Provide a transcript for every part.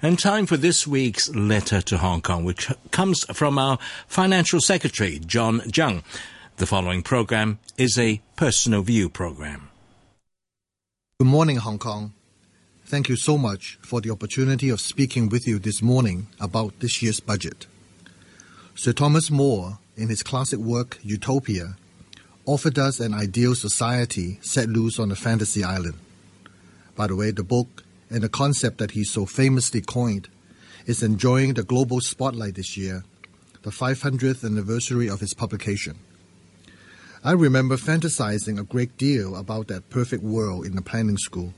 And time for this week's letter to Hong Kong, which comes from our Financial Secretary, John Tsang. The following program is a personal view program. Good morning, Hong Kong. Thank you so much for the opportunity of speaking with you this morning about this year's budget. Sir Thomas More, in his classic work Utopia, offered us an ideal society set loose on a fantasy island. By the way, the book and the concept that he so famously coined is enjoying the global spotlight this year, the 500th anniversary of his publication. I remember fantasizing a great deal about that perfect world in the planning school.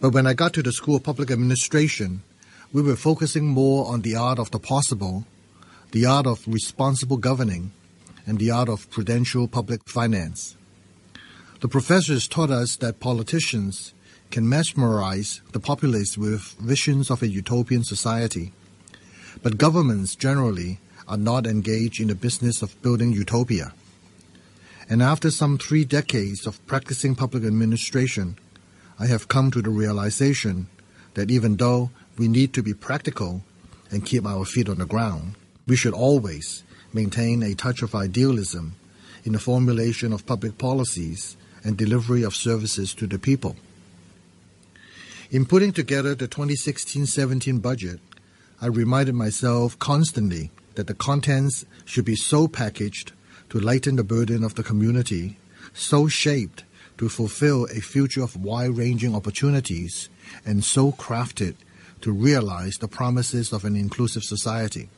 But when I got to the School of Public Administration, we were focusing more on the art of the possible, the art of responsible governing, and the art of prudential public finance. The professors taught us that politicians can mesmerize the populace with visions of a utopian society, but governments generally are not engaged in the business of building utopia. And after some three decades of practicing public administration, I have come to the realization that even though we need to be practical and keep our feet on the ground, we should always maintain a touch of idealism in the formulation of public policies and delivery of services to the people. In putting together the 2016 17 budget, I reminded myself constantly that the contents should be so packaged to lighten the burden of the community, so shaped to fulfill a future of wide ranging opportunities and so crafted to realize the promises of an inclusive society.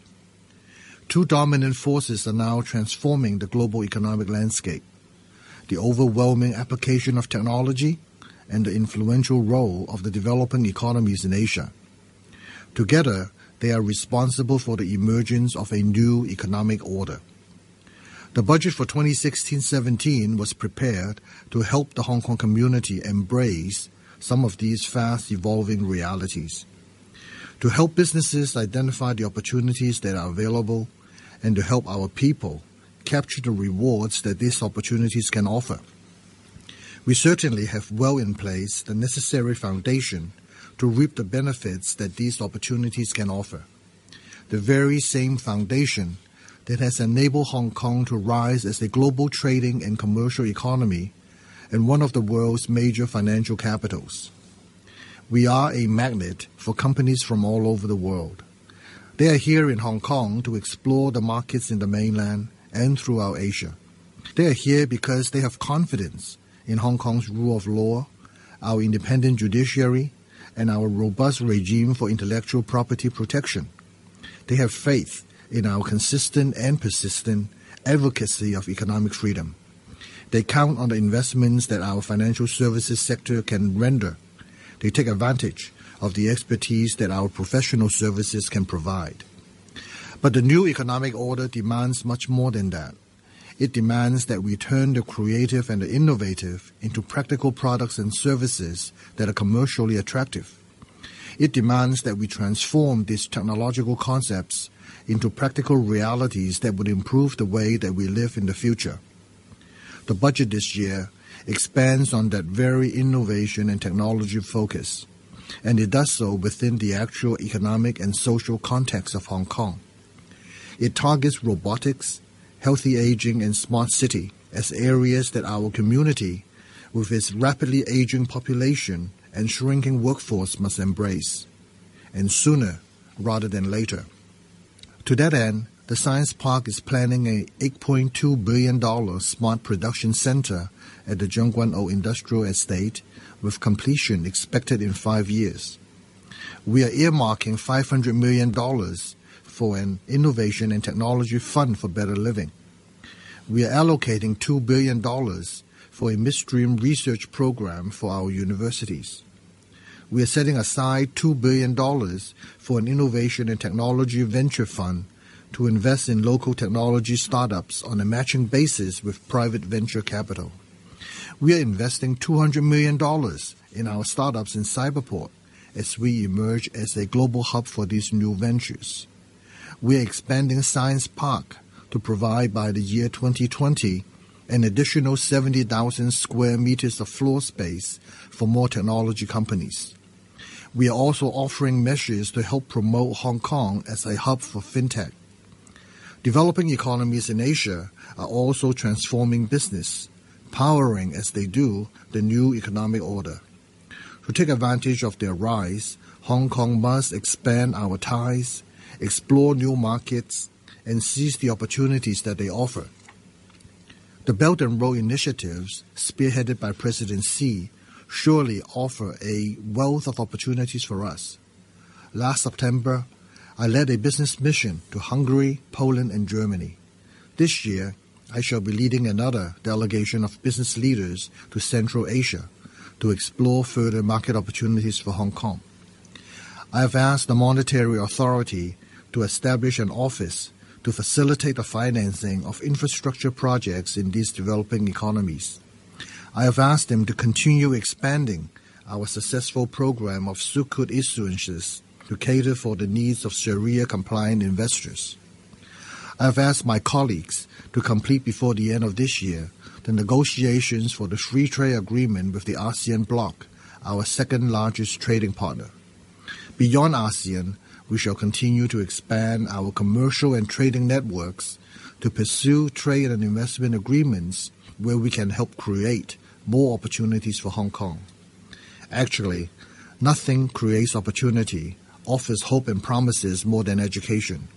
Two dominant forces are now transforming the global economic landscape the overwhelming application of technology and the influential role of the developing economies in Asia. Together, they are responsible for the emergence of a new economic order. The budget for 2016-17 was prepared to help the Hong Kong community embrace some of these fast evolving realities, to help businesses identify the opportunities that are available, and to help our people capture the rewards that these opportunities can offer. We certainly have well in place the necessary foundation to reap the benefits that these opportunities can offer. The very same foundation that has enabled Hong Kong to rise as a global trading and commercial economy and one of the world's major financial capitals. We are a magnet for companies from all over the world. They are here in Hong Kong to explore the markets in the mainland and throughout Asia. They are here because they have confidence in Hong Kong's rule of law, our independent judiciary, and our robust regime for intellectual property protection. They have faith in our consistent and persistent advocacy of economic freedom. They count on the investments that our financial services sector can render. They take advantage of the expertise that our professional services can provide. But the new economic order demands much more than that. It demands that we turn the creative and the innovative into practical products and services that are commercially attractive. It demands that we transform these technological concepts into practical realities that would improve the way that we live in the future. The budget this year expands on that very innovation and technology focus, and it does so within the actual economic and social context of Hong Kong. It targets robotics, healthy aging, and smart city as areas that our community, with its rapidly aging population and shrinking workforce, must embrace, and sooner rather than later. To that end, the Science Park is planning a $8.2 billion smart production center at the Tseung Kwan O Industrial Estate with completion expected in five years. We are earmarking $500 million for an innovation and technology fund for better living. We are allocating $2 billion for a midstream research program for our universities we are setting aside $2 billion for an innovation and technology venture fund to invest in local technology startups on a matching basis with private venture capital. We are investing $200 million in our startups in Cyberport as we emerge as a global hub for these new ventures. We are expanding Science Park to provide by the year 2020 an additional 70,000 square meters of floor space for more technology companies We are also offering measures to help promote Hong Kong as a hub for fintech. Developing economies in Asia are also transforming business, powering as they do the new economic order. To take advantage of their rise, Hong Kong must expand our ties, explore new markets, and seize the opportunities that they offer. The Belt and Road initiatives, spearheaded by President Xi, surely offer a wealth of opportunities for us. Last September, I led a business mission to Hungary, Poland, and Germany. This year, I shall be leading another delegation of business leaders to Central Asia to explore further market opportunities for Hong Kong. I have asked the Monetary Authority to establish an office to facilitate the financing of infrastructure projects in these developing economies. I have asked them to continue expanding our successful program of sukuk issuances to cater for the needs of Sharia compliant investors. I have asked my colleagues to complete before the end of this year the negotiations for the free trade agreement with the ASEAN bloc, our second largest trading partner. Beyond ASEAN, we shall continue to expand our commercial and trading networks to pursue trade and investment agreements where we can help create more opportunities for Hong Kong. Actually, nothing creates opportunity, offers hope and promises more than education.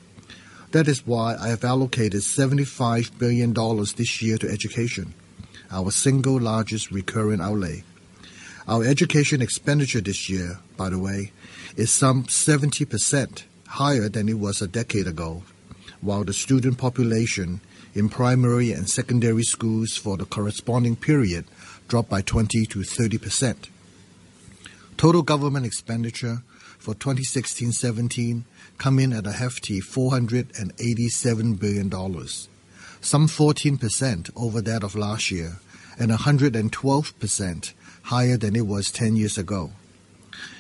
That is why I have allocated $75 billion this year to education, our single largest recurrent outlay. Our education expenditure this year, by the way, is some 70% higher than it was a decade ago, while the student population in primary and secondary schools for the corresponding period dropped by 20 to 30 percent. Total government expenditure for 2016-17 come in at a hefty $487 billion, some 14 percent over that of last year, and 112 percent higher than it was 10 years ago.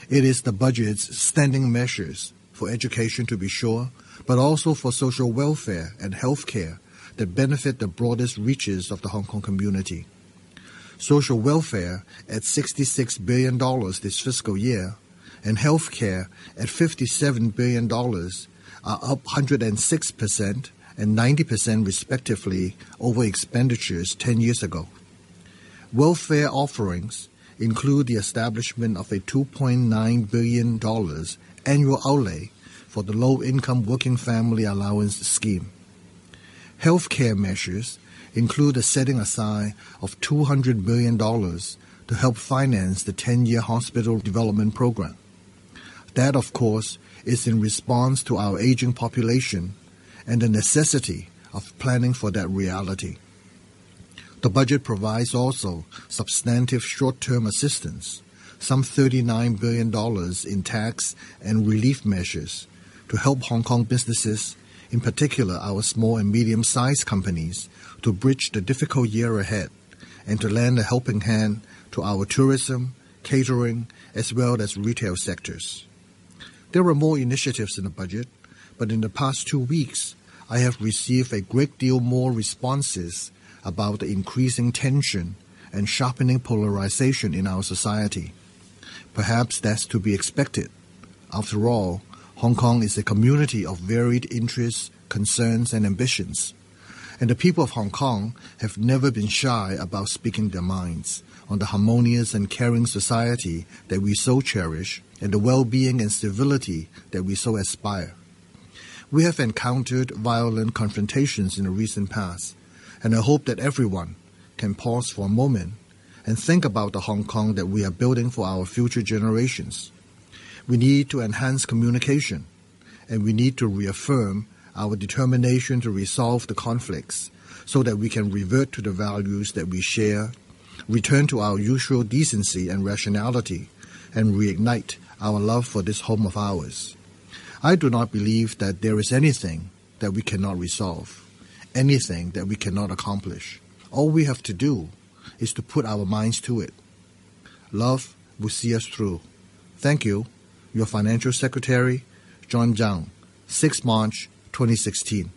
It is the budget's standing measures for education to be sure, but also for social welfare and health care that benefit the broadest reaches of the Hong Kong community. Social welfare at $66 billion this fiscal year and health care at $57 billion are up 106% and 90% respectively over expenditures 10 years ago. Welfare offerings include the establishment of a $2.9 billion annual outlay for the Low Income Working Family Allowance Scheme. Healthcare measures include the setting aside of $200 billion to help finance the 10 year hospital development program. That, of course, is in response to our aging population and the necessity of planning for that reality. The budget provides also substantive short-term assistance, some $39 billion in tax and relief measures to help Hong Kong businesses, in particular our small and medium-sized companies, to bridge the difficult year ahead and to lend a helping hand to our tourism, catering, as well as retail sectors. There are more initiatives in the budget, but in the past two weeks, I have received a great deal more responses about the increasing tension and sharpening polarization in our society. Perhaps that's to be expected. After all, Hong Kong is a community of varied interests, concerns, and ambitions. And the people of Hong Kong have never been shy about speaking their minds on the harmonious and caring society that we so cherish and the well being and civility that we so aspire. We have encountered violent confrontations in the recent past, and I hope that everyone can pause for a moment and think about the Hong Kong that we are building for our future generations. We need to enhance communication, and we need to reaffirm our determination to resolve the conflicts so that we can revert to the values that we share, return to our usual decency and rationality, and reignite our love for this home of ours. I do not believe that there is anything that we cannot resolve anything that we cannot accomplish. All we have to do is to put our minds to it. Love will see us through. Thank you. Your Financial Secretary, John Tsang, 6 March 2016.